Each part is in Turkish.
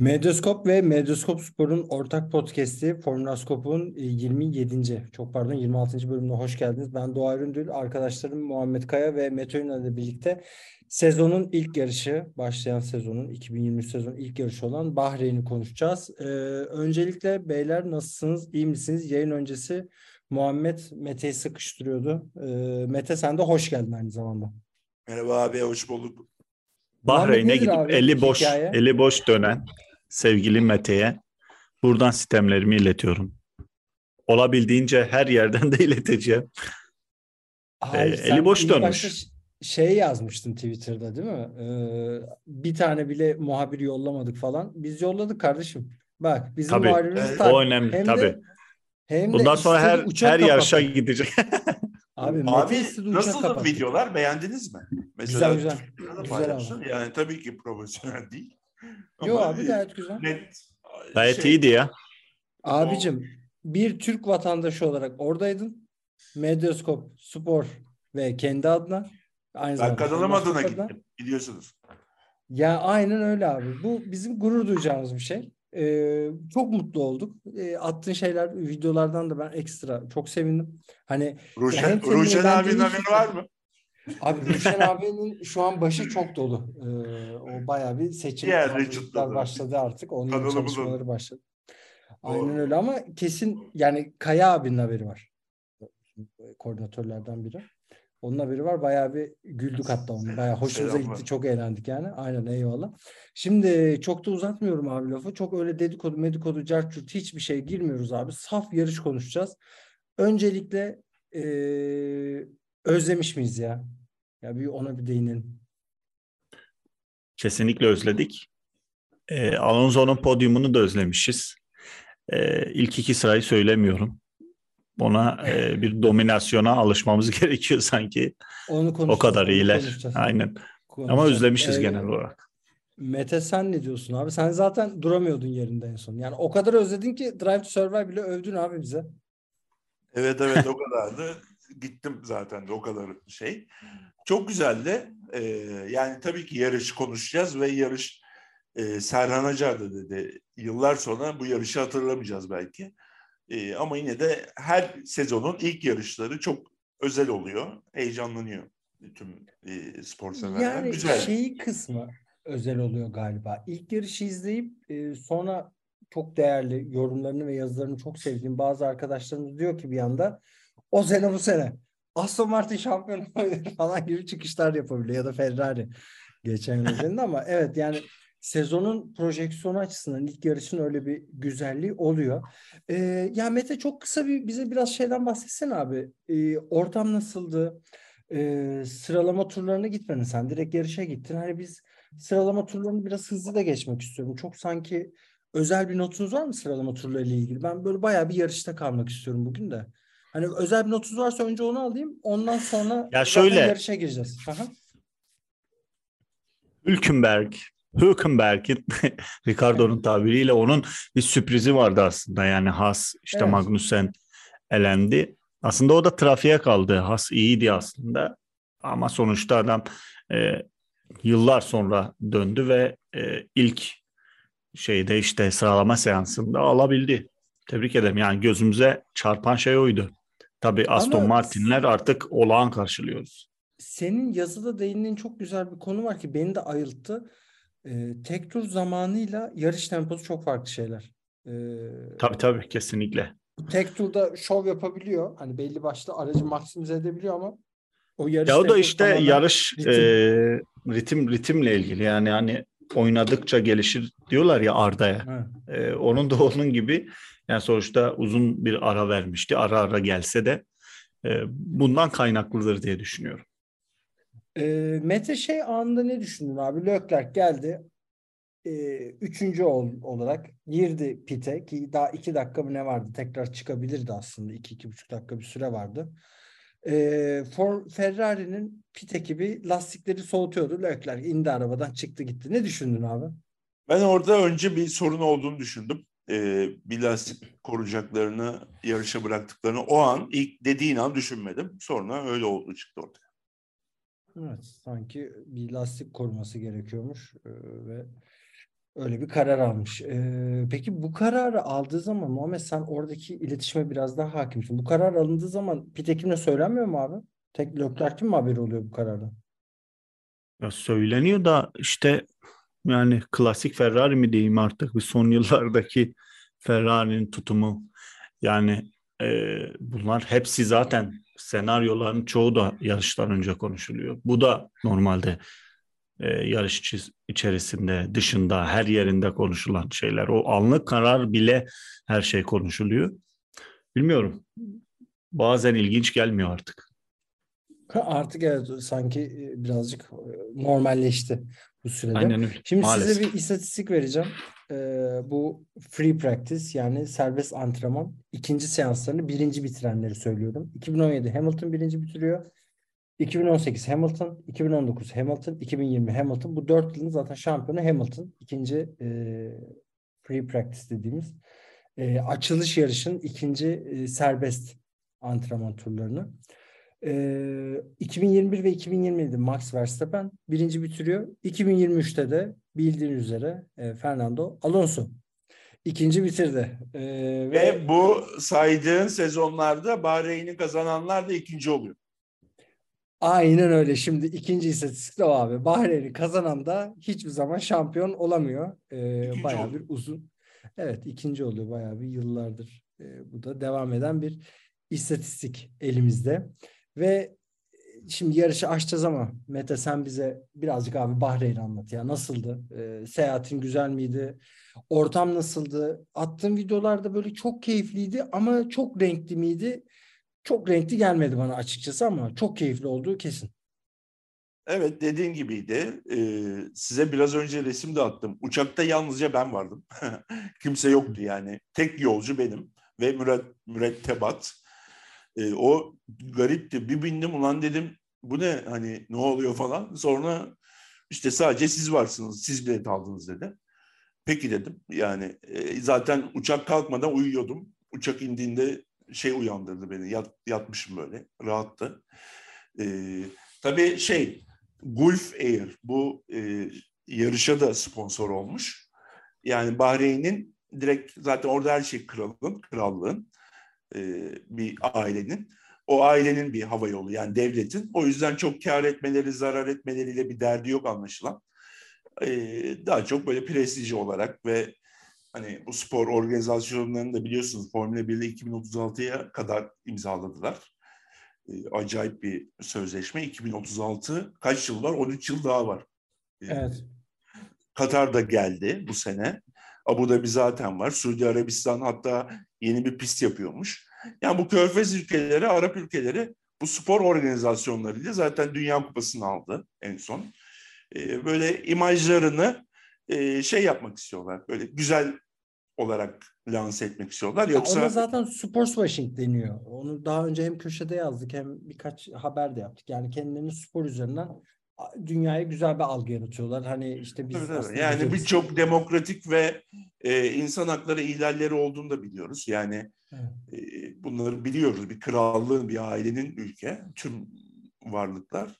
Medyaskop ve Medyaskop Spor'un ortak podcast'i Formülaskop'un e, 27. çok pardon 26. bölümüne hoş geldiniz. Ben Doğa Üründül, arkadaşlarım Muhammed Kaya ve Mete Ünal ile birlikte sezonun ilk yarışı, başlayan sezonun 2023 sezonun ilk yarışı olan Bahreyn'i konuşacağız. Ee, öncelikle beyler nasılsınız, iyi misiniz? Yayın öncesi Muhammed Mete'yi sıkıştırıyordu. Ee, Mete sen de hoş geldin aynı zamanda. Merhaba abi, hoş bulduk. Bahreyn'e gidip abi eli boş hikaye? eli boş dönen sevgili Mete'ye buradan sistemlerimi iletiyorum. Olabildiğince her yerden de ileteceğim. Hayır, Ee, eli boş dönmüş. şey yazmıştın Twitter'da değil mi? Ee, bir tane bile muhabir yollamadık falan. Biz yolladık kardeşim. Bak bizim Tabii. muhabirimiz Evet, tak. O önemli Hem de- tabii. Hem de Bundan sonra istedi her uçak her yarışa gidecek. Abi, Abi kapattı. videolar? Beğendiniz mi? Güzel, güzel. Da Güzel paylaştın. Yani tabii ki profesyonel değil. Yo Ama abi gayet güzel. net Gayet şey, iyiydi ya. Abicim bir Türk vatandaşı olarak oradaydın. Medyaskop, spor ve kendi adına. Aynı Ben zamanda kanalım Medyaskop adına adına. gittim. Biliyorsunuz. Ya aynen öyle abi. Bu bizim gurur duyacağımız bir şey. Ee, çok mutlu olduk. Ee, attığın şeyler, videolardan da ben ekstra çok sevindim. Hani Ruşen, Ruşen abinin haberi var mı? Abi Ruşen abinin şu an başı çok dolu. Ee, o bayağı bir seçim hazırlıklar başladı artık. Onun Kanalımızın. çalışmaları başladı. Aynen Doğru. öyle ama kesin yani Kaya abinin haberi var. Koordinatörlerden biri. Onun haberi var. Bayağı bir güldük hatta onu. Bayağı hoşumuza gitti. Çok eğlendik yani. Aynen eyvallah. Şimdi çok da uzatmıyorum abi lafı. Çok öyle dedikodu, medikodu, carçurt hiçbir şey girmiyoruz abi. Saf yarış konuşacağız. Öncelikle eee, özlemiş miyiz ya? Ya bir ona bir değinelim. Kesinlikle özledik. Ee, Alonso'nun podyumunu da özlemişiz. Ee, ilk iki sırayı söylemiyorum. Ona e, bir dominasyona alışmamız gerekiyor sanki. Onu O kadar iyiler. konuşacağız. Aynen. Ama Konuşacağız. özlemişiz Ee, genel olarak. Mete sen ne diyorsun abi? Sen zaten duramıyordun yerinde en son. Yani o kadar özledin ki Drive to Survive bile övdün abi bize. Evet evet o kadardı. Gittim zaten de o kadar şey. Çok güzeldi. Ee, yani tabii ki yarış konuşacağız ve yarış e, Serhan Acar da dedi. Yıllar sonra bu yarışı hatırlamayacağız belki. Ee, ama yine de her sezonun ilk yarışları çok özel oluyor. Heyecanlanıyor tüm e, spor severler. Yani Güzel. şeyi kısmı özel oluyor galiba. İlk yarışı izleyip e, sonra çok değerli yorumlarını ve yazılarını çok sevdiğim bazı arkadaşlarımız diyor ki bir anda o sene bu sene Aston Martin şampiyon falan gibi çıkışlar yapabiliyor ya da Ferrari geçen özelinde ama evet yani sezonun projeksiyonu açısından ilk yarışın öyle bir güzelliği oluyor. Ee, ya Mete çok kısa bir bize biraz şeyden bahsetsene abi. Ee, ortam nasıldı? Ee, sıralama turlarına gitmedin sen. Direkt yarışa gittin. Hani biz sıralama turlarını biraz hızlı da geçmek istiyorum. Çok sanki özel bir notunuz var mı sıralama turlarıyla ilgili? Ben böyle bayağı bir yarışta kalmak istiyorum bugün de. Hani özel bir notunuz varsa önce onu alayım. Ondan sonra Ya şöyle- yarışa gireceğiz. Aha. Hülkenberg, Hülkenberg'in Ricardo'nun tabiriyle onun bir sürprizi vardı aslında. Yani Haas işte Evet. Magnussen elendi. Aslında o da trafiğe kaldı. Haas iyiydi aslında. Ama sonuçta adam e, yıllar sonra döndü ve e, ilk şeyde işte sıralama seansında alabildi. Tebrik ederim. Yani gözümüze çarpan şey oydu. Tabii Aston Ama- Martin'ler artık olağan karşılıyoruz. Senin yazıda değindiğin çok güzel bir konu var ki beni de ayılttı. Ee, tek tur zamanıyla yarış temposu çok farklı şeyler. Ee, Tabii tabii kesinlikle. tek turda şov yapabiliyor. Hani belli başlı aracı maksimize edebiliyor ama o yarış Ya o da işte yarış ritim. ritim. ritim ritimle ilgili yani hani oynadıkça gelişir diyorlar ya Arda'ya. Ha. E, onun da onun gibi yani sonuçta uzun bir ara vermişti. Ara ara gelse de e, bundan kaynaklıdır diye düşünüyorum. Ee, Mete şey anında ne düşündün abi? Leclerc geldi. e, üçüncü ol, olarak girdi pite ki daha iki dakika mı ne vardı tekrar çıkabilirdi aslında iki iki buçuk dakika bir süre vardı. E, For, Ferrari'nin pit ekibi lastikleri soğutuyordu. Leclerc indi arabadan çıktı gitti. Ne düşündün abi? Ben orada önce bir sorun olduğunu düşündüm. Ee, bir lastik koruyacaklarını yarışa bıraktıklarını o an ilk dediğin an düşünmedim. Sonra öyle oldu çıktı ortaya. Evet, sanki bir lastik koruması gerekiyormuş e, ve öyle bir karar almış. E, peki bu kararı aldığı zaman Muhammed sen oradaki iletişime biraz daha hakimsin. Bu karar alındığı zaman pit ekibine söylenmiyor mu abi? Tek Leclerc'in mi haberi oluyor bu karardan? Ya söyleniyor da işte yani klasik Ferrari mi diyeyim artık bir son yıllardaki Ferrari'nin tutumu yani e, bunlar hepsi zaten senaryoların çoğu da yarıştan önce konuşuluyor. Bu da normalde e, yarış içerisinde, dışında, her yerinde konuşulan şeyler. O anlık karar bile her şey konuşuluyor. Bilmiyorum. Bazen ilginç gelmiyor artık. Artık evet sanki birazcık normalleşti bu sürede. Aynen öyle. Şimdi Maalesef. size bir istatistik vereceğim. Ee, bu free practice yani serbest antrenman ikinci seanslarını birinci bitirenleri söylüyorum. 2017 Hamilton birinci bitiriyor. 2018 Hamilton, 2019 Hamilton, 2020 Hamilton. Bu dört yılın zaten şampiyonu Hamilton. İkinci e, free practice dediğimiz e, açılış yarışın ikinci e, serbest antrenman turlarını. E, 2021 ve 2027'de Max Verstappen birinci bitiriyor. 2023'te de bildiğiniz üzere e, Fernando Alonso ikinci bitirdi. E, Ve, ve bu saydığın sezonlarda Bahreyn'i kazananlar da ikinci oluyor. Aynen öyle. Şimdi ikinci istatistik de o abi. Bahreyn'i kazanan da hiçbir zaman şampiyon olamıyor. Ee, İkinci bayağı bir uzun. Evet ikinci oluyor bayağı bir yıllardır. Ee, bu da devam eden bir istatistik elimizde. Ve şimdi yarışı açacağız ama Mete sen bize birazcık abi Bahreyn'i anlat ya. Nasıldı? Ee, seyahatin güzel miydi? Ortam nasıldı? Attığın videolarda böyle çok keyifliydi ama çok renkli miydi? Çok renkli gelmedi bana açıkçası ama çok keyifli olduğu kesin. Evet dediğin gibiydi. Ee, size biraz önce resim de attım. Uçakta yalnızca ben vardım. Kimse yoktu yani. Tek yolcu benim ve müret, mürettebat. Ee, o garipti. Bir bindim ulan dedim bu ne hani ne oluyor falan. Sonra işte sadece siz varsınız. Siz bilet aldınız dedi. Peki dedim. Yani e, zaten uçak kalkmadan uyuyordum. Uçak indiğinde şey uyandırdı beni. Yat, yatmışım böyle. Rahattı. Ee, tabii şey Gulf Air bu e, yarışa da sponsor olmuş. Yani Bahreyn'in direkt zaten orada her şey kralın, krallığın e, bir ailenin. O ailenin bir hava yolu yani devletin. O yüzden çok kar etmeleri, zarar etmeleriyle bir derdi yok anlaşılan. E, daha çok böyle prestiji olarak ve hani bu spor organizasyonlarını da biliyorsunuz Formula 1'de 2036'ya kadar imzaladılar. E, acayip bir sözleşme. 2036 kaç yıl var? 13 yıl daha var. E, Evet. Katar da geldi bu sene. Abu Dhabi zaten var. Suudi Arabistan hatta yeni bir pist yapıyormuş. Yani bu körfez ülkeleri, Arap ülkeleri bu spor organizasyonlarıyla zaten Dünya Kupası'nı aldı en son. E, böyle imajlarını e, şey yapmak istiyorlar. Böyle güzel olarak lanse etmek istiyorlar. Ya Yoksa ona zaten sports washing deniyor. Onu daha önce hem köşede yazdık hem birkaç haber de yaptık. Yani kendilerini spor üzerinden dünyaya güzel bir algı yaratıyorlar. Hani işte biz Tabii, tabii. Yani birçok demokratik ve e, insan hakları ihlalleri olduğunu da biliyoruz. Yani Evet. e, bunları biliyoruz. Bir krallığın, bir ailenin ülke, tüm varlıklar.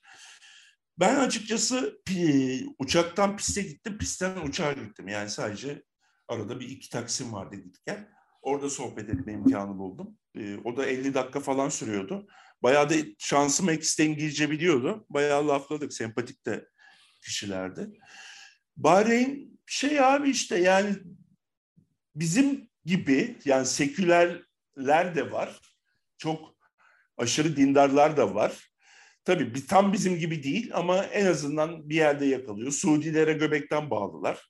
Ben açıkçası pi- uçaktan piste gittim, pistten uçağa gittim. Yani sadece arada bir iki taksim vardı gitken. Orada sohbet etme imkanı buldum. E, o da 50 dakika falan sürüyordu. Bayağı da şansım eksi de İngilizce biliyordu. Bayağı lafladık, sempatik de kişilerdi. Bahreyn şey abi işte yani bizim gibi yani sekülerler de var. Çok aşırı dindarlar da var. Tabii tam bizim gibi değil ama en azından bir yerde yakalıyor. Suudilere göbekten bağlılar.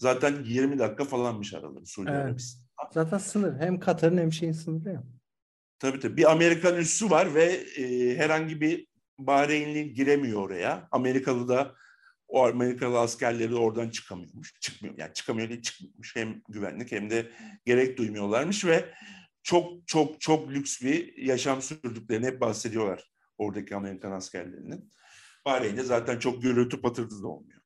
Zaten 20 dakika falanmış araları Suudi Evet. Arabistan. Zaten sınır. Hem Katar'ın hem şeyin sınırı ya. Tabii tabii. Bir Amerikan üssü var ve e, herhangi bir Bahreynli giremiyor oraya. Amerikalı da o Amerikalı askerleri oradan çıkamıyormuş. Çıkmıyor yani çıkamıyor değil çıkmıyormuş. Hem güvenlik hem de gerek duymuyorlarmış ve çok çok çok lüks bir yaşam sürdüklerini hep bahsediyorlar oradaki Amerikan askerlerinin. Bahreyn'de zaten çok gürültü patırtı da olmuyor.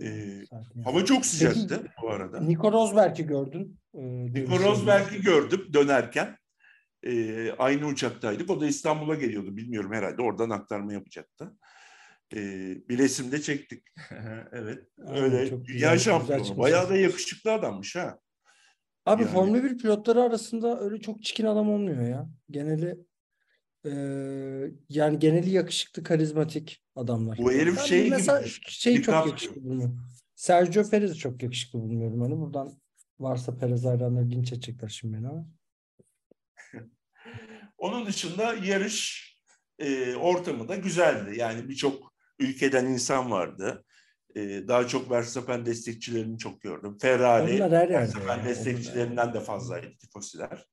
Ee, hava çok sıcaktı bu arada. Nico Rosberg'i gördün. Ee, Nico Rosberg'i gördüm dönerken. Ee, aynı uçaktaydık. O da İstanbul'a geliyordu. Bilmiyorum herhalde oradan aktarma yapacaktı. Ee, bir resimde çektik. evet. Öyle çok dünya şampiyonu. Bayağı da yakışıklı adammış ha. Abi yani... Formula 1 pilotları arasında öyle çok çikin adam olmuyor ya. Geneli e, yani geneli yakışıklı, karizmatik adamlar. Bu herif ben şey mesela gibi. Şey çok yakışıklı bulmuyorum. Sergio Perez'i çok yakışıklı bulmuyorum. Hani buradan varsa Perez hayranları linç edecekler şimdi beni ama. Onun dışında yarış e, ortamı da güzeldi. Yani birçok ülkeden insan vardı. E, daha çok Verstappen destekçilerini çok gördüm. Ferrari, Verstappen yani. destekçilerinden de fazlaydı tifosiler.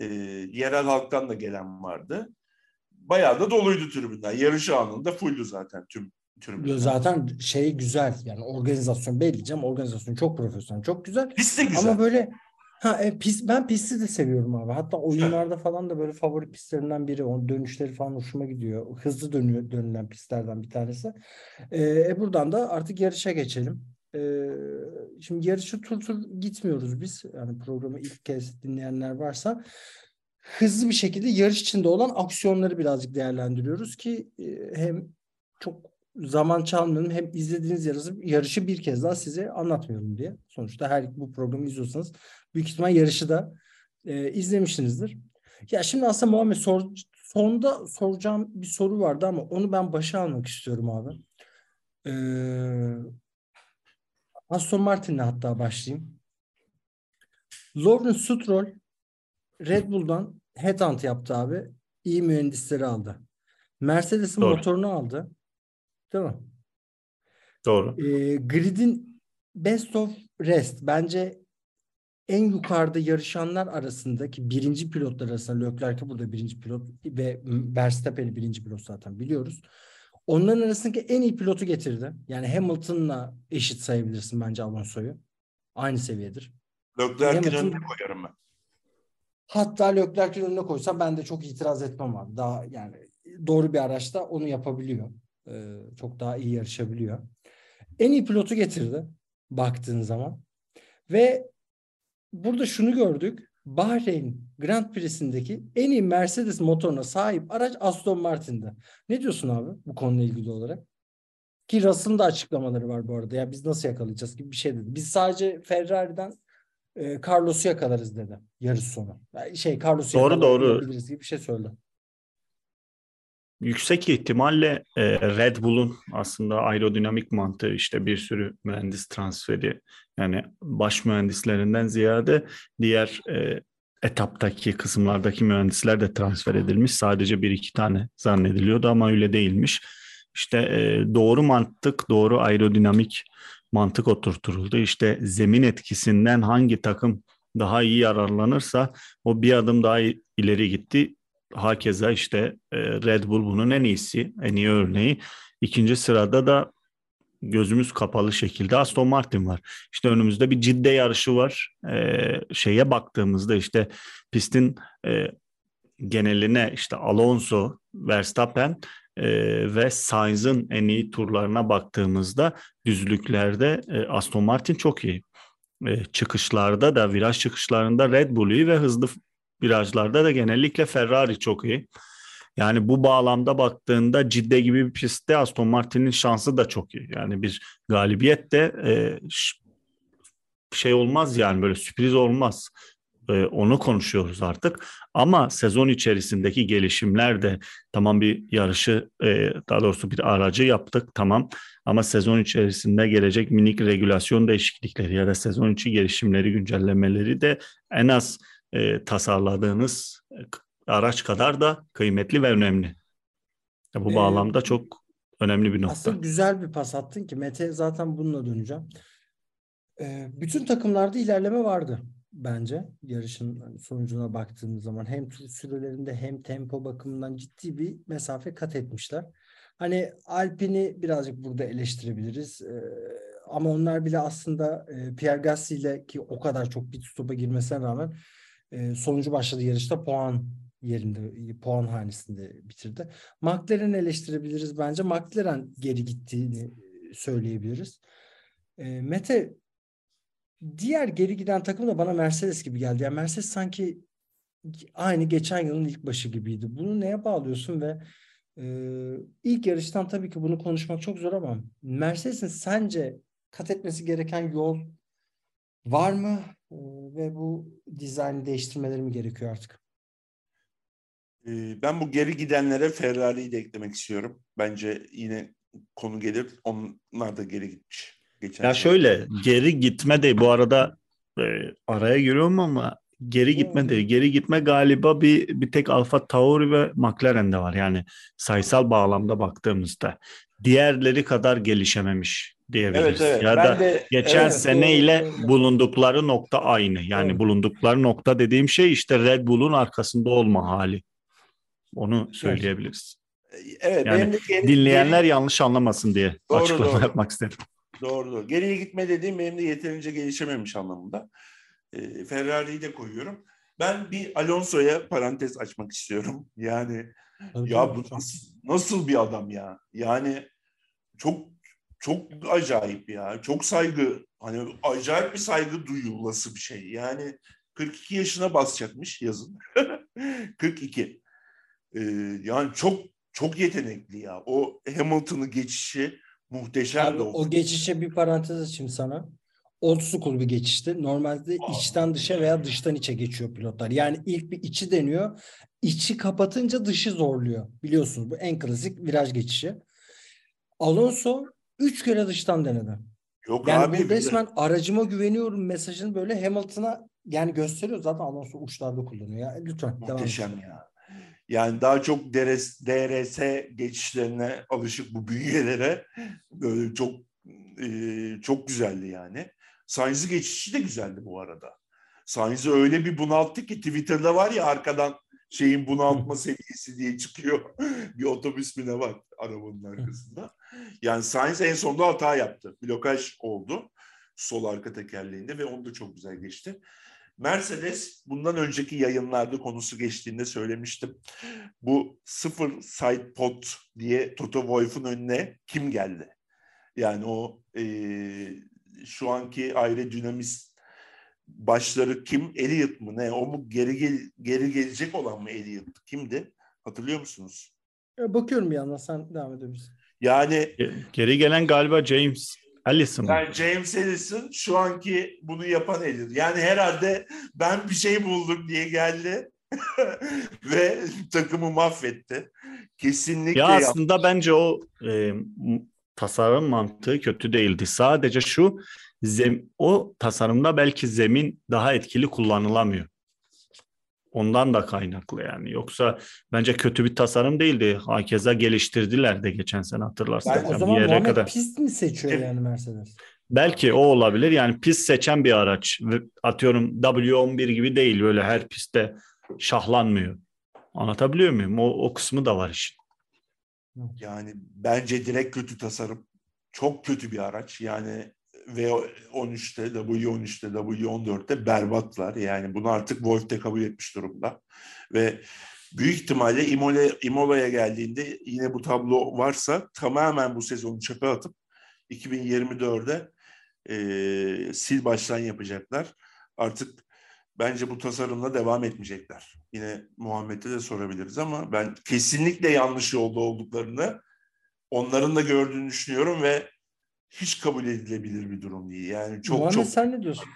E, yerel halktan da gelen vardı. Bayağı da doluydu tribünler. Yarış anında fulldu zaten tüm tribünler. Zaten şey güzel yani organizasyon belli canım organizasyon çok profesyonel çok güzel. Pist de güzel. Ama böyle Ha, e, pist, ben pisti de seviyorum abi. Hatta oyunlarda falan da böyle favori pistlerinden biri. Onun dönüşleri falan hoşuma gidiyor. Hızlı dönüyor, dönülen pistlerden bir tanesi. E, e buradan da artık yarışa geçelim. E, şimdi yarışı tur tur gitmiyoruz biz. Yani programı ilk kez dinleyenler varsa hızlı bir şekilde yarış içinde olan aksiyonları birazcık değerlendiriyoruz ki e, hem çok zaman çalmayalım hem izlediğiniz yarışı, yarışı bir kez daha size anlatmıyorum diye. Sonuçta her bu programı izliyorsanız büyük ihtimal yarışı da e, izlemişsinizdir. Ya şimdi aslında Muhammed sor, sonda soracağım bir soru vardı ama onu ben başa almak istiyorum abi. Ee, Aston Martin'le hatta başlayayım. Lawrence Stroll Red Bull'dan headhunt yaptı abi. İyi mühendisleri aldı. Mercedes'in motorunu aldı. Değil mi? Doğru. Ee, Grid'in best of rest bence en yukarıda yarışanlar arasındaki birinci pilotlar arasında Leclerc burada birinci pilot ve Verstappen'i birinci pilot zaten biliyoruz. Onların arasındaki en iyi pilotu getirdi. Yani Hamilton'la eşit sayabilirsin bence Alonso'yu. Aynı seviyedir. Leclerc'in önüne koyarım ben. Hatta Leclerc'in önüne koysam ben de çok itiraz etmem abi. Daha yani doğru bir araçta onu yapabiliyor. Ee, çok daha iyi yarışabiliyor. En iyi pilotu getirdi baktığın zaman. Ve burada şunu gördük. Bahreyn Grand Prix'sindeki en iyi Mercedes motoruna sahip araç Aston Martin'de. Ne diyorsun abi bu konuyla ilgili olarak? Ki Russell'ın da açıklamaları var bu arada. Ya biz nasıl yakalayacağız gibi bir şey dedi. Biz sadece Ferrari'den e, Carlos'u yakalarız dedi yarış sonu. Yani şey Carlos'u doğru doğru gibi bir şey söyledi yüksek ihtimalle e, Red Bull'un aslında aerodinamik mantığı işte bir sürü mühendis transferi yani baş mühendislerinden ziyade diğer e, etaptaki kısımlardaki mühendisler de transfer edilmiş. Sadece bir iki tane zannediliyordu ama öyle değilmiş. İşte e, doğru mantık, doğru aerodinamik mantık oturtuldu. İşte zemin etkisinden hangi takım daha iyi yararlanırsa o bir adım daha ileri gitti hakeza işte e, Red Bull bunun en iyisi, en iyi örneği. İkinci sırada da gözümüz kapalı şekilde Aston Martin var. İşte önümüzde bir ciddi yarışı var. Ee, şeye baktığımızda işte pistin e, geneline işte Alonso, Verstappen e, ve Sainz'ın en iyi turlarına baktığımızda düzlüklerde e, Aston Martin çok iyi. E, çıkışlarda da viraj çıkışlarında Red Bull ve hızlı virajlarda da genellikle Ferrari çok iyi. Yani bu bağlamda baktığında Cidde gibi bir pistte Aston Martin'in şansı da çok iyi. Yani bir galibiyet de e, şey olmaz yani böyle sürpriz olmaz. E, onu konuşuyoruz artık. Ama sezon içerisindeki gelişimler de tamam bir yarışı e, daha doğrusu bir aracı yaptık tamam. Ama sezon içerisinde gelecek minik regülasyon değişiklikleri ya da sezon içi gelişimleri güncellemeleri de en az e, tasarladığınız araç kadar da kıymetli ve önemli. Bu ee, bağlamda çok önemli bir nokta. Aslında güzel bir pas attın ki Mete zaten bununla döneceğim. Ee, bütün takımlarda ilerleme vardı bence yarışın hani sonucuna baktığımız zaman hem tur sürelerinde hem tempo bakımından ciddi bir mesafe kat etmişler. Hani Alpine'i birazcık burada eleştirebiliriz. Ee, ama onlar bile aslında e, Pierre Gasly ile ki o kadar çok pit stop'a girmesine rağmen e, sonuncu başladığı yarışta puan yerinde puan hanesinde bitirdi. McLaren'i eleştirebiliriz bence. McLaren geri gittiğini söyleyebiliriz. E, Mete diğer geri giden takım da bana Mercedes gibi geldi. Yani Mercedes sanki aynı geçen yılın ilk başı gibiydi. Bunu neye bağlıyorsun ve e, ilk yarıştan tabii ki bunu konuşmak çok zor ama Mercedes'in sence kat etmesi gereken yol var mı? E, ve bu dizaynı değiştirmeleri mi gerekiyor artık? Ee, ben bu geri gidenlere Ferrari'yi de eklemek istiyorum. Bence yine konu gelir. Onlar da geri gitmiş. Geçen ya şöyle geri gitme de bu arada e, araya giriyorum ama geri gitme değil. Geri gitme galiba bir bir tek Alfa Tauri ve McLaren'de var. Yani sayısal bağlamda baktığımızda diğerleri kadar gelişememiş diyebiliriz. Evet, evet. Ya ben da de, geçen evet, seneyle doğru. bulundukları nokta aynı. Yani evet. bulundukları nokta dediğim şey işte Red Bull'un arkasında olma hali. Onu söyleyebiliriz. Evet, yani benim de geri, dinleyenler geri... yanlış anlamasın diye doğru, açıklama doğru. yapmak istedim. Doğru doğru. Geriye gitme dediğim benim de yeterince gelişememiş anlamında. E, Ferrari'yi de koyuyorum. Ben bir Alonso'ya parantez açmak istiyorum. Yani Tabii ya bu nasıl, nasıl bir adam ya? Yani çok çok acayip ya. Çok saygı hani acayip bir saygı duyulması bir şey. Yani 42 yaşına basacakmış yazın. 42. Ee, yani çok çok yetenekli ya. O Hamilton'ı geçişi muhteşem Abi, O geçişe bir parantez açayım sana old school bir geçişti. Normalde içten dışa veya dıştan içe geçiyor pilotlar. Yani ilk bir içi deniyor. İçi kapatınca dışı zorluyor. Biliyorsunuz bu en klasik viraj geçişi. Alonso üç kere dıştan denedi. Yok yani abi, bu resmen de... aracıma güveniyorum mesajını böyle Hamilton'a yani gösteriyor. Zaten Alonso uçlarda kullanıyor. Ya. Lütfen Muhteşem devam ya. Yani daha çok DRS, DRS geçişlerine alışık bu bünyelere böyle çok e, çok güzeldi yani. Sainz'i geçişi de güzeldi bu arada. Sainz'i öyle bir bunalttı ki Twitter'da var ya arkadan şeyin bunaltma seviyesi diye çıkıyor. bir otobüs mü ne var arabanın arkasında. Yani Sainz en sonunda hata yaptı. Blokaj oldu sol arka tekerleğinde ve onu da çok güzel geçti. Mercedes bundan önceki yayınlarda konusu geçtiğinde söylemiştim. Bu sıfır side pod diye Toto Wolff'un önüne kim geldi? Yani o e, şu anki aerodinamist başları kim? Elliot mı ne? O mu geri gel geri gelecek olan mı Elliot? Kimdi? Hatırlıyor musunuz? Bakıyorum bir yandan sen devam edebilirsin. Yani geri gelen galiba James Allison? Yani James Allison şu anki bunu yapan Elliot. Yani herhalde ben bir şey buldum diye geldi. ve takımı mahvetti. Kesinlikle. Ya aslında yapmış. bence o e, tasarım mantığı kötü değildi. Sadece şu zem, o tasarımda belki zemin daha etkili kullanılamıyor. Ondan da kaynaklı yani. Yoksa bence kötü bir tasarım değildi. Hakeza geliştirdiler de geçen sene hatırlarsın. Yani o zaman bir yere Muhammed kadar. pist mi seçiyor yani Mercedes? Belki o olabilir. Yani pist seçen bir araç. Atıyorum W11 gibi değil. Böyle her pistte şahlanmıyor. Anlatabiliyor muyum? O, o kısmı da var işin. Yani bence direkt kötü tasarım. Çok kötü bir araç. Yani V13'te, W13'te, W14'te berbatlar. Yani bunu artık Wolf de kabul etmiş durumda. Ve büyük ihtimalle Imola, Imola'ya geldiğinde yine bu tablo varsa tamamen bu sezonu çöpe atıp 2024'de e, sil baştan yapacaklar. Artık bence bu tasarımla devam etmeyecekler. Yine Muhammed'e de sorabiliriz ama ben kesinlikle yanlış yolda olduklarını onların da gördüğünü düşünüyorum ve hiç kabul edilebilir bir durum değil. Yani çok Muhammed çok sen ne diyorsun?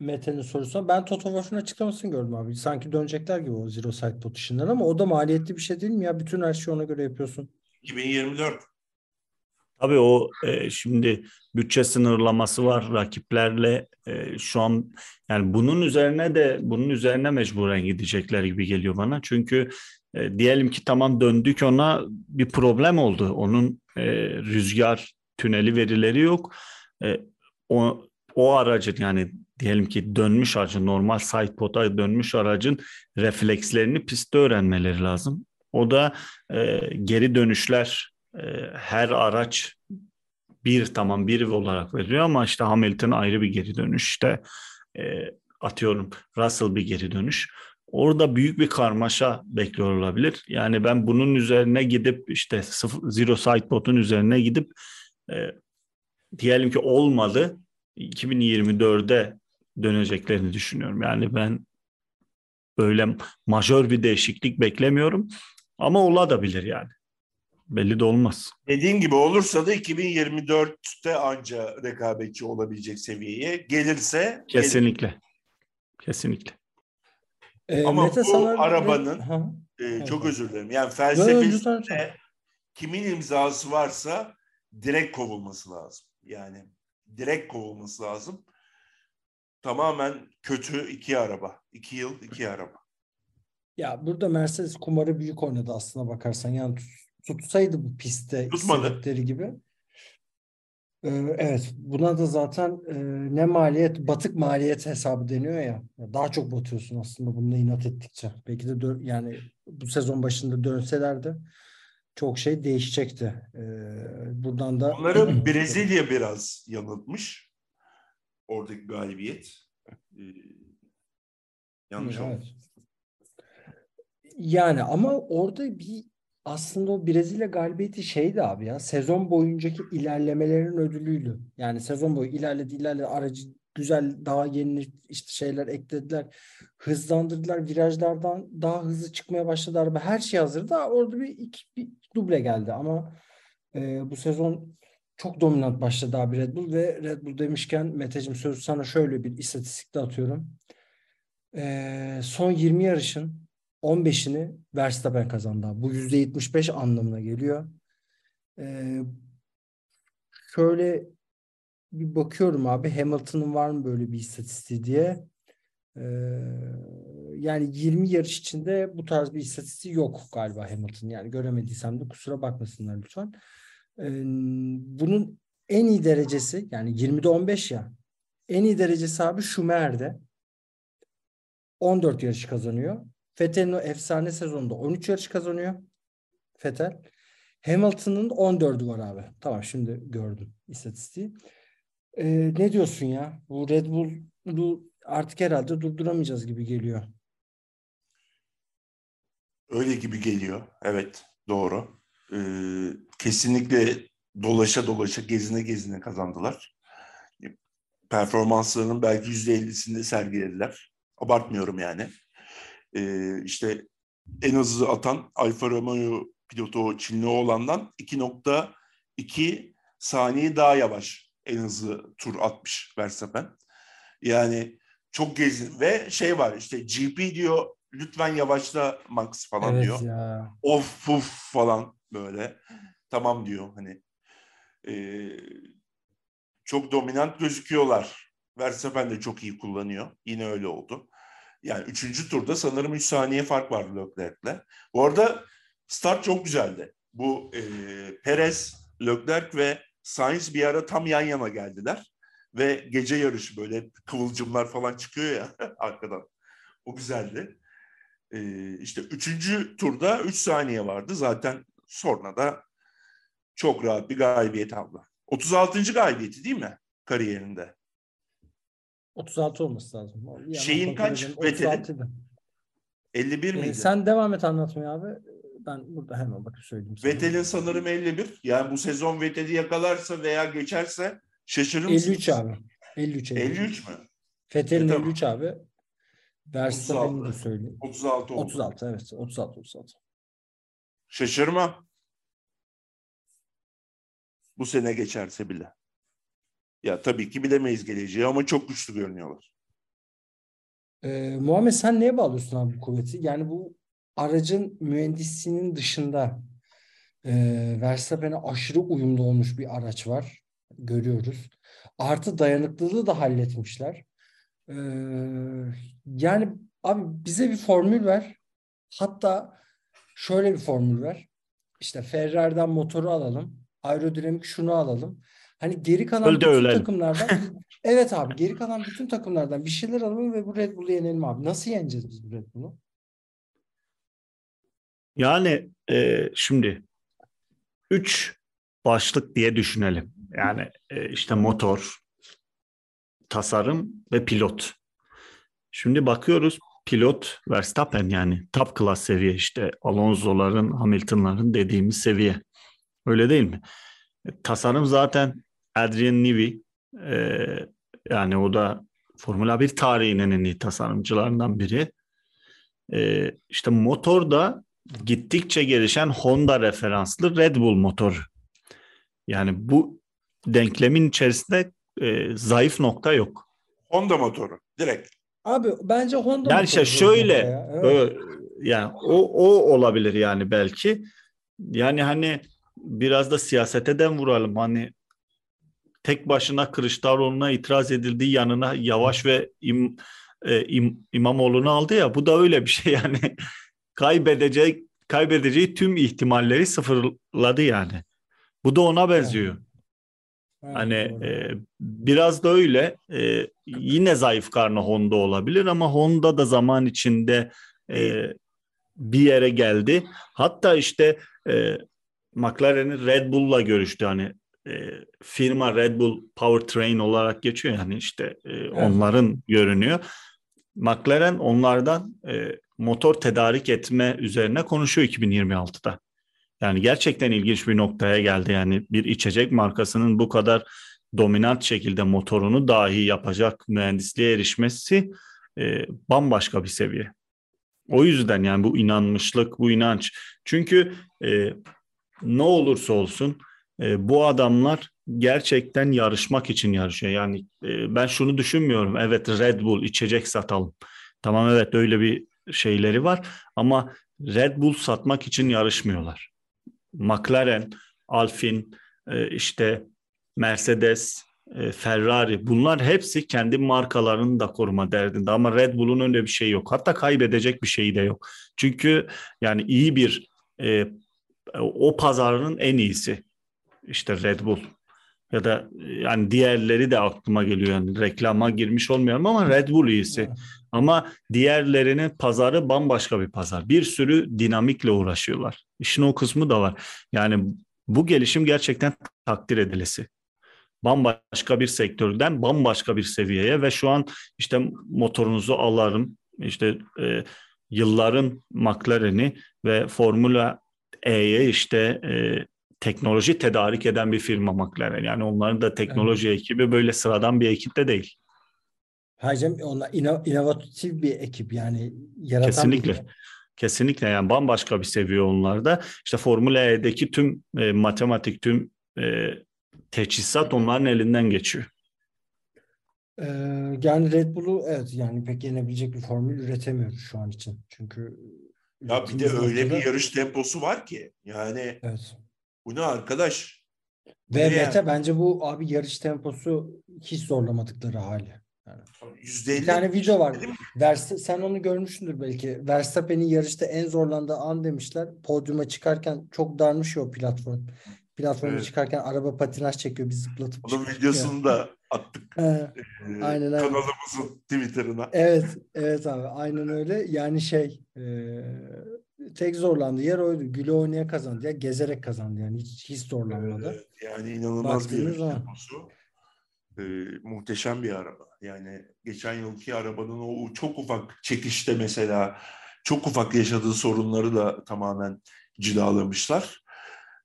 Mete'nin sorusuna. Ben Toto Wolff'un açıklamasını gördüm abi. Sanki dönecekler gibi o Zero Side Pot ama o da maliyetli bir şey değil mi ya? Bütün her şeyi ona göre yapıyorsun. 2024. Tabii o e, şimdi bütçe sınırlaması var rakiplerle e, şu an yani bunun üzerine de bunun üzerine mecburen gidecekler gibi geliyor bana. Çünkü e, diyelim ki tamam döndük ona bir problem oldu. Onun e, rüzgar tüneli verileri yok. E, o o aracın yani diyelim ki dönmüş aracın normal sidepod'a dönmüş aracın reflekslerini pistte öğrenmeleri lazım. O da e, geri dönüşler her araç bir tamam bir olarak veriliyor ama işte Hamilton ayrı bir geri dönüş işte e, atıyorum Russell bir geri dönüş. Orada büyük bir karmaşa bekliyor olabilir. Yani ben bunun üzerine gidip işte sıfır, Zero Sidebot'un üzerine gidip e, diyelim ki olmadı 2024'de döneceklerini düşünüyorum. Yani ben böyle majör bir değişiklik beklemiyorum ama olabilir yani. Belli de olmaz. Dediğin gibi olursa da 2024'te anca rekabetçi olabilecek seviyeye gelirse kesinlikle. Gelir. Kesinlikle. Ee, Ama Mete bu sana... arabanın ha. e, evet. çok özür dilerim. Yani felsefesinde kimin imzası varsa direkt kovulması lazım. Yani direkt kovulması lazım. Tamamen kötü iki araba. iki yıl iki araba. Ya burada Mercedes kumarı büyük oynadı aslına bakarsan. Yani tutsaydı bu pistte istedikleri gibi. Ee, evet buna da zaten e, ne maliyet batık maliyet hesabı deniyor ya. Daha çok batıyorsun aslında bununla inat ettikçe. Belki de dö- yani bu sezon başında dönselerdi çok şey değişecekti. Ee, buradan da Onları Brezilya biraz yanıltmış. Oradaki galibiyet. Ee, yanlış evet. oldu. Yani ama orada bir aslında o Brezilya galibiyeti şeydi abi ya sezon boyuncaki ilerlemelerin ödülüydü. Yani sezon boyu ilerledi ilerledi aracı güzel daha yeni işte şeyler eklediler. Hızlandırdılar virajlardan daha hızlı çıkmaya başladı araba. Her şey hazırdı. Orada bir, iki, bir duble geldi ama e, bu sezon çok dominant başladı abi Red Bull ve Red Bull demişken Meteciğim sözü sana şöyle bir istatistikte atıyorum. E, son 20 yarışın 15'ini Verstappen kazandı. Bu %75 anlamına geliyor. Ee, şöyle bir bakıyorum abi Hamilton'ın var mı böyle bir istatistiği diye. Ee, yani 20 yarış içinde bu tarz bir istatistiği yok galiba Hamilton. Yani göremediysem de kusura bakmasınlar lütfen. Ee, bunun en iyi derecesi yani 20'de 15 ya en iyi derecesi abi Schumacher'de 14 yarış kazanıyor. Vettel'in o efsane sezonunda 13 yarış kazanıyor. Vettel. Hamilton'ın 14'ü var abi. Tamam şimdi gördüm istatistiği. Ee, ne diyorsun ya? Bu Red Bull'u artık herhalde durduramayacağız gibi geliyor. Öyle gibi geliyor. Evet doğru. Ee, kesinlikle dolaşa dolaşa gezine gezine kazandılar. Performanslarının belki %50'sini sergilediler. Abartmıyorum yani e, işte en hızlı atan Alfa Romeo pilotu Çinli olandan 2.2 saniye daha yavaş en hızlı tur atmış Verstappen. Yani çok gezin ve şey var işte GP diyor lütfen yavaşla Max falan evet diyor. Ya. Of puf falan böyle. Tamam diyor hani. E, çok dominant gözüküyorlar. Verstappen de çok iyi kullanıyor. Yine öyle oldu. Yani üçüncü turda sanırım 3 saniye fark vardı Leclerc'le. Bu arada start çok güzeldi. Bu e, Perez, Leclerc ve Sainz bir ara tam yan yana geldiler. Ve gece yarışı böyle kıvılcımlar falan çıkıyor ya arkadan. O güzeldi. E, işte üçüncü turda 3 saniye vardı. Zaten sonra da çok rahat bir galibiyet aldı. 36. galibiyeti değil mi kariyerinde? 36 olması lazım. Yani Şeyin kaç? Vettel'in? 51 miydi? Ee, sen devam et anlatmaya abi. Ben burada hemen bakıp söyleyeyim. Vettel'in sanırım 51. Yani bu sezon Vettel'i yakalarsa veya geçerse şaşırır mısınız? 53 abi. 53 53, 53 mü? Vettel'in e, 53 abi. Verstappen'i de söyleyeyim. 36 oldu. 36 evet. 36 36. Şaşırma. Bu sene geçerse bile. Ya tabii ki bilemeyiz geleceği ama çok güçlü görünüyorlar. Ee, Muhammed sen neye bağlıyorsun abi bu kuvveti? Yani bu aracın mühendisliğinin dışında e, Verstappen'e aşırı uyumlu olmuş bir araç var. Görüyoruz. Artı dayanıklılığı da halletmişler. Ee, yani abi bize bir formül ver. Hatta şöyle bir formül ver. İşte Ferrari'den motoru alalım. Aerodinamik şunu alalım. Hani geri kalan Öldü bütün ölelim. takımlardan evet abi geri kalan bütün takımlardan bir şeyler alalım ve bu Red Bull'u yenelim abi. Nasıl yeneceğiz biz bu Red Bull'u? Yani e, şimdi üç başlık diye düşünelim. Yani e, işte motor, tasarım ve pilot. Şimdi bakıyoruz pilot Verstappen yani top class seviye işte Alonso'ların, Hamilton'ların dediğimiz seviye. Öyle değil mi? E, tasarım zaten Adrian Newey e, yani o da Formula 1 tarihinin en iyi tasarımcılarından biri. E, işte motor da gittikçe gelişen Honda referanslı Red Bull motor. Yani bu denklemin içerisinde e, zayıf nokta yok. Honda motoru direkt. Abi bence Honda Yani işte motoru şöyle ya. Evet. ö- yani o o olabilir yani belki. Yani hani biraz da siyasete vuralım. Hani tek başına Kılıçdaroğlu'na itiraz edildiği yanına Yavaş ve İm, e, İm- İmamoğlu'nu aldı ya. Bu da öyle bir şey yani. kaybedecek kaybedeceği tüm ihtimalleri sıfırladı yani. Bu da ona benziyor. Evet, Hani e, biraz da öyle. E, yine zayıf karnı Honda olabilir ama Honda da zaman içinde e, bir yere geldi. Hatta işte e, McLaren'in Red Bull'la görüştü. Hani e, firma Red Bull Powertrain olarak geçiyor yani işte e, onların görünüyor. McLaren onlardan e, motor tedarik etme üzerine konuşuyor 2026'da. Yani gerçekten ilginç bir noktaya geldi. Yani bir içecek markasının bu kadar dominant şekilde motorunu dahi yapacak mühendisliğe erişmesi e, bambaşka bir seviye. O yüzden yani bu inanmışlık, bu inanç. Çünkü e, ne olursa olsun e, bu adamlar gerçekten yarışmak için yarışıyor. Yani e, ben şunu düşünmüyorum. Evet Red Bull içecek satalım. Tamam evet öyle bir şeyleri var ama Red Bull satmak için yarışmıyorlar. McLaren, Alpine, e, işte Mercedes, e, Ferrari bunlar hepsi kendi markalarını da koruma derdinde ama Red Bull'un öyle bir şey yok. Hatta kaybedecek bir şeyi de yok. Çünkü yani iyi bir e, o pazarının en iyisi işte Red Bull ya da yani diğerleri de aklıma geliyor yani reklama girmiş olmuyorum ama Red Bull iyisi. Ama diğerlerinin pazarı bambaşka bir pazar. Bir sürü dinamikle uğraşıyorlar. İşin o kısmı da var. Yani bu gelişim gerçekten takdir edilesi. Bambaşka bir sektörden bambaşka bir seviyeye ve şu an işte motorunuzu alarım işte e, yılların McLaren'i ve Formula E'ye işte e, teknoloji tedarik eden bir firma McLaren. Yani onların da teknoloji evet. ekibi böyle sıradan bir ekip de değil. Hacım onlar ino- inovatif bir ekip yani yaratan Kesinlikle. bir Kesinlikle yani bambaşka bir seviye onlarda. İşte Formula E'deki tüm e, matematik, tüm e, teçhizat onların elinden geçiyor. Ee, yani Red Bull'u evet yani pek yenebilecek bir formül üretemiyoruz şu an için. Çünkü Ya bir de öyle bir yarış temposu var ki. Yani Evet. Bu ne arkadaş? Ve Ne Mete yani? bence bu abi yarış temposu hiç zorlamadıkları hali. Yüzde Bir tane video var. Verst sen onu görmüşsündür belki. Verstappen'in yarışta en zorlandığı an demişler. Podyuma çıkarken çok darmış ya o platform. Platforma Evet. çıkarken araba patinaj çekiyor bir zıplatıp Onun videosunu da attık e, Aynen, aynen. kanalımızın Twitter'ına. Evet, evet abi aynen öyle. Yani şey e, tek zorlandığı yer oydu. Güle oynaya kazandı ya gezerek kazandı yani hiç hiç zorlanmadı. Ee, Yani inanılmaz bir Baktığınız zaman. temposu. Ee, muhteşem bir araba. Yani geçen yılki arabanın o çok ufak çekişte mesela çok ufak yaşadığı sorunları da tamamen cilalamışlar.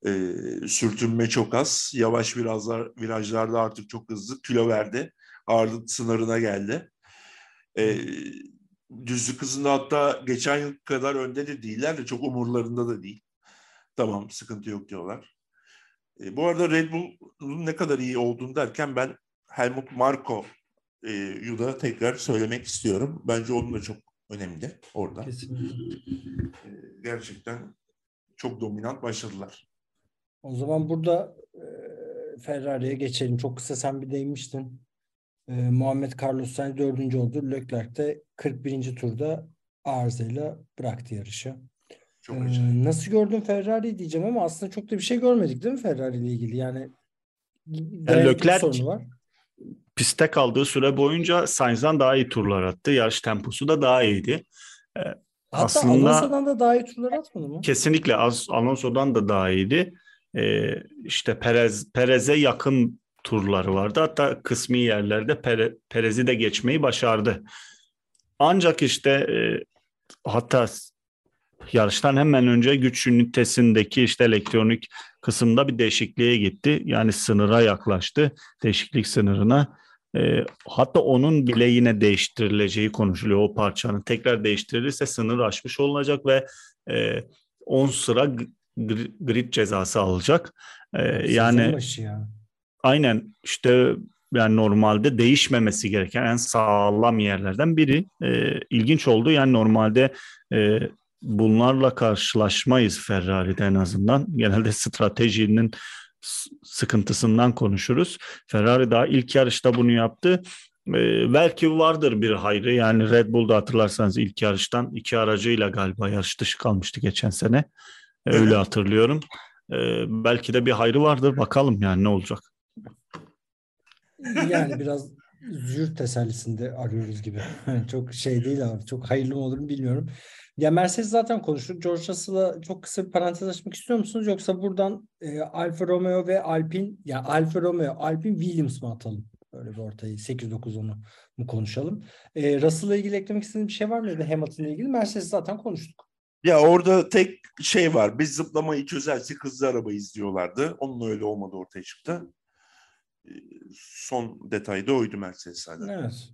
Ee, sürtünme çok az. Yavaş virajlar, virajlarda artık çok hızlı. Kilo verdi. Ağırlık sınırına geldi. Ee, düzlük hızında hatta geçen yıl kadar önde de değiller de çok umurlarında da değil. Tamam sıkıntı yok diyorlar. E, bu arada Red Bull'un ne kadar iyi olduğunu derken ben Helmut Marko'yu da tekrar söylemek istiyorum. Bence onun da çok önemli orada. Kesinlikle. E, gerçekten çok dominant başladılar. O zaman burada e, Ferrari'ye geçelim. Çok kısa sen bir değinmiştin. E, Muhammed Carlos Sainz dördüncü oldu. Leclerc de 41. turda arızayla bıraktı yarışı. Çok Ee, acayip. nasıl gördün Ferrari diyeceğim ama aslında çok da bir şey görmedik değil mi Ferrari ile ilgili? Yani dayanıklılık Leclerc- sorunu var. Pistte kaldığı süre boyunca Sainz'dan daha iyi turlar attı. Yarış temposu da daha iyiydi. Hatta Aslında- Alonso'dan da daha iyi turlar atmadı mı? Kesinlikle Az- Alonso'dan da daha iyiydi. e, işte Perez Perez'e yakın turları vardı. Hatta kısmi yerlerde Pere, Perez'i de geçmeyi başardı. Ancak işte e, hatta yarıştan hemen önce güç ünitesindeki işte elektronik kısımda bir değişikliğe gitti. Yani sınıra yaklaştı. Değişiklik sınırına. E, hatta onun bile yine değiştirileceği konuşuluyor o parçanın. Tekrar değiştirilirse sınır aşmış olacak ve e, 10 sıra grid cezası alacak. E, yani ya. Aynen işte yani normalde değişmemesi gereken en sağlam yerlerden biri. E, ilginç oldu. Yani normalde e, bunlarla karşılaşmayız Ferrari'de en azından. Genelde stratejinin sıkıntısından konuşuruz. Ferrari daha ilk yarışta bunu yaptı. Ee, belki vardır bir hayrı. Yani Red Bull'da hatırlarsanız ilk yarıştan iki aracıyla galiba yarış dışı kalmıştı geçen sene. Öyle hatırlıyorum. Ee, belki de bir hayrı vardır. Bakalım yani ne olacak. Yani biraz zür tesellisinde arıyoruz gibi. çok şey değil abi. Çok hayırlı mı olur mu bilmiyorum. Ya Mercedes zaten konuştuk. George Russell'a çok kısa bir parantez açmak istiyor musunuz? Yoksa buradan e, Alfa Romeo ve Alpine ya Alfa Romeo, Alpine Williams mı atalım? Böyle bir ortayı 8-9-10'u mu konuşalım? E, Russell'la ilgili eklemek istediğiniz bir şey var mı? Ya da Hamilton'la ilgili Mercedes zaten konuştuk. Ya orada tek şey var. Biz zıplamayı çözersek hızlı araba izliyorlardı. Onun öyle olmadı ortaya çıktı. Son detay da oydu Mercedes'lerden. Evet.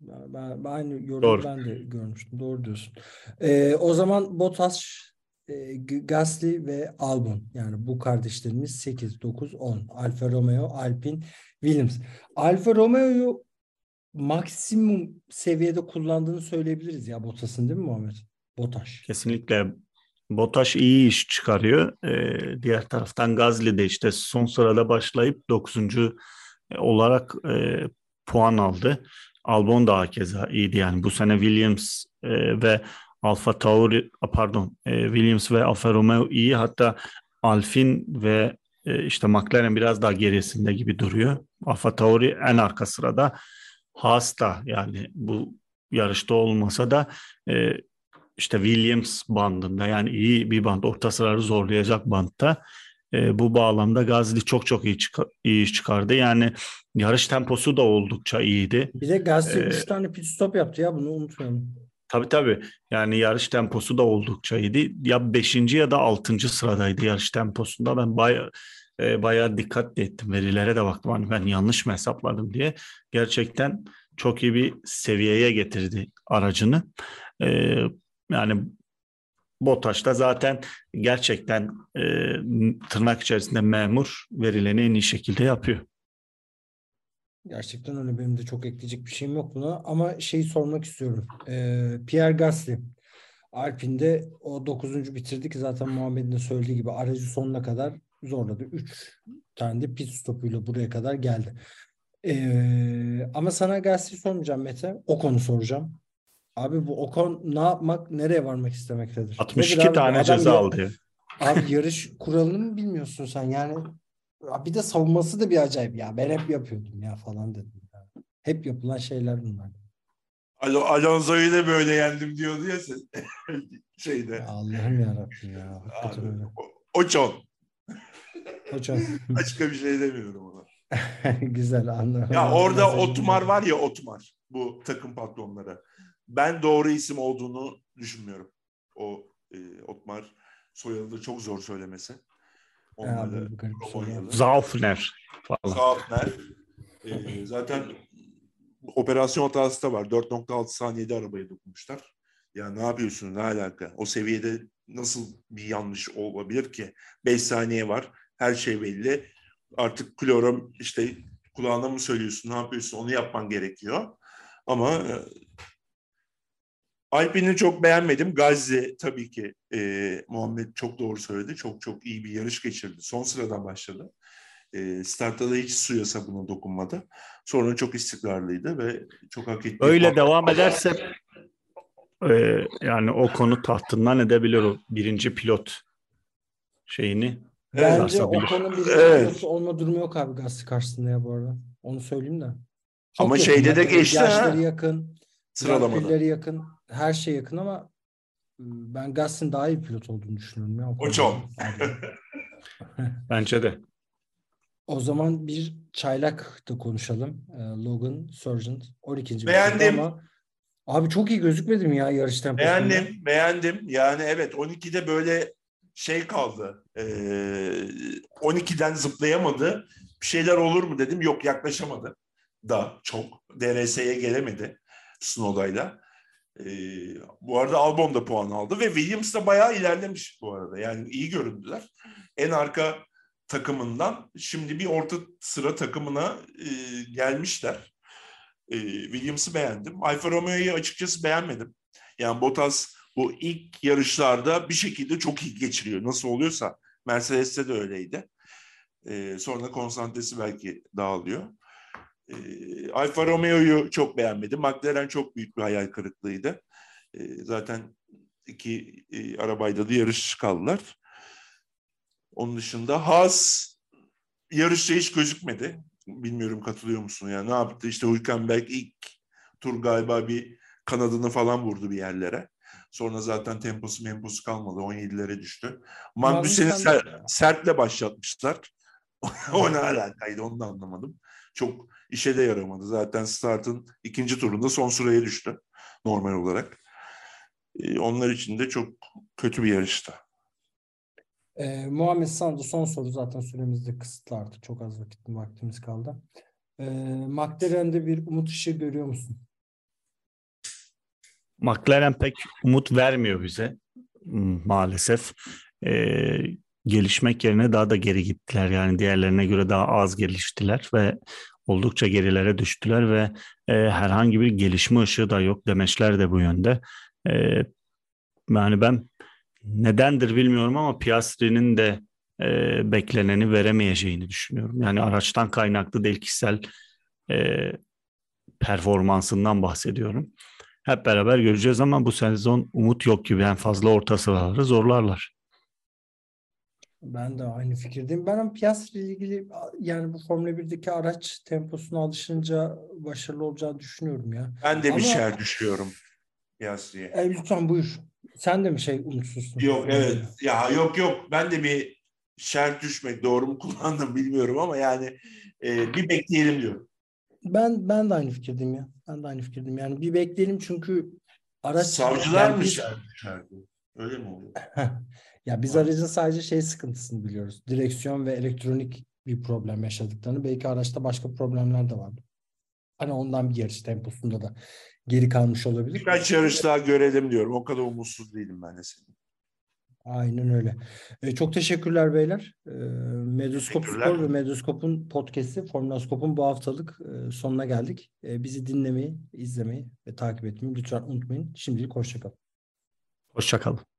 Ben, ben aynı yorumu ben de görmüştüm. Doğru diyorsun. Ee, o zaman Bottas, e, Gasly ve Albon yani bu kardeşlerimiz 8, 9, 10. Alfa Romeo, Alpine, Williams. Alfa Romeo'yu maksimum seviyede kullandığını söyleyebiliriz ya Bottas'ın değil mi Muhammed? Bottas. Kesinlikle Bottas iyi iş çıkarıyor. Ee, diğer taraftan Gazli de işte son sırada başlayıp 9. olarak e, puan aldı. Albon da keza iyiydi yani bu sene Williams e, ve Alfa Tauri pardon e, Williams ve Alfa Romeo iyi hatta Alfin ve e, işte McLaren biraz daha gerisinde gibi duruyor. Alfa Tauri en arka sırada. Haas da yani bu yarışta olmasa da e, işte Williams bandında yani iyi bir band orta sıraları zorlayacak bantta e, bu bağlamda Gazli çok çok iyi, çık- iyi iş çıkardı. Yani yarış temposu da oldukça iyiydi. Bir de Gazli 3 ee, tane pit stop yaptı ya bunu unutmayalım. Tabii tabii. Yani yarış temposu da oldukça iyiydi. Ya 5. ya da 6. sıradaydı yarış temposunda. Ben bayağı e, bayağı dikkat ettim. Verilere de baktım. Hani ben yanlış mı hesapladım diye. Gerçekten çok iyi bir seviyeye getirdi aracını. E, yani BOTAŞ da zaten gerçekten e, tırnak içerisinde memur verileni en iyi şekilde yapıyor. Gerçekten öyle benim de çok ekleyecek bir şeyim yok buna ama şeyi sormak istiyorum. Ee, Pierre Gasly Alpine'de o 9. bitirdi ki zaten Muhammed'in de söylediği gibi aracı sonuna kadar zorladı. 3 tane de pit stopuyla buraya kadar geldi. Ee, ama sana Gasly sormayacağım Mete. O konu soracağım. Abi bu Ocon ne yapmak, nereye varmak istemektedir? 62 Nedir tane abi? ceza aldı. Abi yarış kuralını mı bilmiyorsun sen? Yani bir de savunması da bir acayip ya. Ben hep yapıyordum ya falan dedim. Ya. Hep yapılan şeyler bunlar. Alo, Alonso'yu da böyle yendim diyordu ya sen. şeyde. Ya Allah'ım yarabbim ya. Hakikaten öyle. Oçon. Oçon. Başka bir şey demiyorum ona. Güzel anladım. Ya orada Otmar var ya Otmar. Bu takım patronları ben doğru isim olduğunu düşünmüyorum. O e, Otmar soyadı çok zor söylemesi. Onlarla Zaufner falan. Zaufner. E, zaten operasyon hatası da var. 4.6 saniyede arabaya dokunmuşlar. Ya ne yapıyorsun? Ne alaka? O seviyede nasıl bir yanlış olabilir ki? 5 saniye var. Her şey belli. Artık klorom işte kulağına mı söylüyorsun? Ne yapıyorsun? Onu yapman gerekiyor. Ama e, Alpine'i çok beğenmedim. Gazze tabii ki e, Muhammed çok doğru söyledi. Çok çok iyi bir yarış geçirdi. Son sıradan başladı. E, startta da hiç suya sabuna dokunmadı. Sonra çok istikrarlıydı ve çok hak etti. Öyle puan. devam ederse e, yani o konu tahtından edebilir o birinci pilot şeyini. Bence o konu birinci evet. pilot olma durumu yok abi Gazze karşısında ya bu arada. Onu söyleyeyim de. Çok Ama şeyde de geçti Yaşları ha. yakın. Sıralamada. yakın her şey yakın ama ıı, ben Gasly'nin daha iyi pilot olduğunu düşünüyorum. Ya, o çok. Bence de. O zaman bir çaylak da konuşalım. Ee, Logan Sargent 12. bitirdi Beğendim. Ama abi çok iyi gözükmedi mi ya yarış temposunda? Beğendim, beğendim. Yani evet 12'de böyle şey kaldı. Ee, 12'den zıplayamadı. Bir şeyler olur mu dedim. Yok yaklaşamadı da çok. DRS'ye gelemedi Snowda'yla. Ee, bu arada Albon da puan aldı ve Williams da bayağı ilerlemiş bu arada. Yani iyi göründüler. En arka takımından şimdi bir orta sıra takımına e, gelmişler. E, Williams'ı beğendim. Alfa Romeo'yu açıkçası beğenmedim. Yani Bottas bu ilk yarışlarda bir şekilde çok iyi geçiriyor. Nasıl oluyorsa Mercedes'te de öyleydi. Ee, sonra konsantresi belki dağılıyor. Ee, Alfa Romeo'yu çok beğenmedim. McLaren çok büyük bir hayal kırıklığıydı. Ee, zaten iki e, arabayla da yarış kaldılar. Onun dışında Haas yarışta hiç gözükmedi. Bilmiyorum katılıyor musun? Yani ne yaptı? İşte Hülkenberg ilk tur galiba bir kanadını falan vurdu bir yerlere. Sonra zaten temposu memposu kalmadı. 17'lere düştü. Magnussen'i Magnussen- ser- sertle başlatmışlar. O ne alakaydı onu da anlamadım. Çok işe de yaramadı. Zaten startın ikinci turunda son sıraya düştü normal olarak. Ee, onlar için de çok kötü bir yarıştı. Ee, Muhammed sana da son soru zaten süremiz de kısıtlı artık. Çok az vakit vaktimiz kaldı. Ee, McLaren'de bir umut ışığı görüyor musun? McLaren pek umut vermiyor bize maalesef. Ee, gelişmek yerine daha da geri gittiler. Yani diğerlerine göre daha az geliştiler ve oldukça gerilere düştüler ve e, herhangi bir gelişme ışığı da yok demeçler de bu yönde. E, yani ben nedendir bilmiyorum ama Piastri'nin de e, bekleneni veremeyeceğini düşünüyorum. Yani araçtan kaynaklı değil kişisel e, performansından bahsediyorum. Hep beraber göreceğiz ama bu sezon umut yok gibi. En fazla orta sıraları zorlarlar. Ben de aynı fikirdeyim. Ben ile ilgili yani bu Formula 1'deki araç temposuna alışınca başarılı olacağını düşünüyorum ya. Ben de Ama- bir şer düşüyorum Piastri'ye. E, lütfen buyur. Sen de mi şey umutsuzsun? Yok evet. Ya yok yok. Ben de bir şer düşmek doğru mu kullandım bilmiyorum ama yani e, bir bekleyelim diyorum. Ben ben de aynı fikirdeyim ya. Ben de aynı fikirdeyim. Yani bir bekleyelim çünkü araç Savcılar yani mı biz- şer düşerdi? Öyle mi oluyor? Ya biz aracın sadece şey sıkıntısını biliyoruz. Direksiyon ve elektronik bir problem yaşadıklarını. Belki araçta başka problemler de vardı. Hani ondan bir yarış temposunda da geri kalmış olabilir. Birkaç yarış daha görelim diyorum. O kadar umutsuz değilim ben de senin. Aynen öyle. E, çok teşekkürler beyler. E, Teşekkürler. Spor ve Medyoskop'un podcast'i, Formülaskop'un bu haftalık e, sonuna geldik. E, bizi dinlemeyi, izlemeyi ve takip etmeyi lütfen unutmayın. Şimdilik hoşçakalın. Hoşçakalın.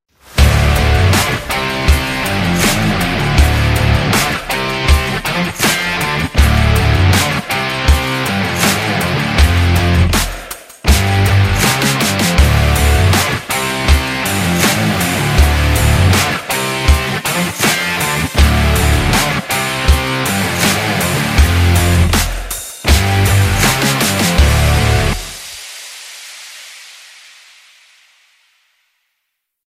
Thank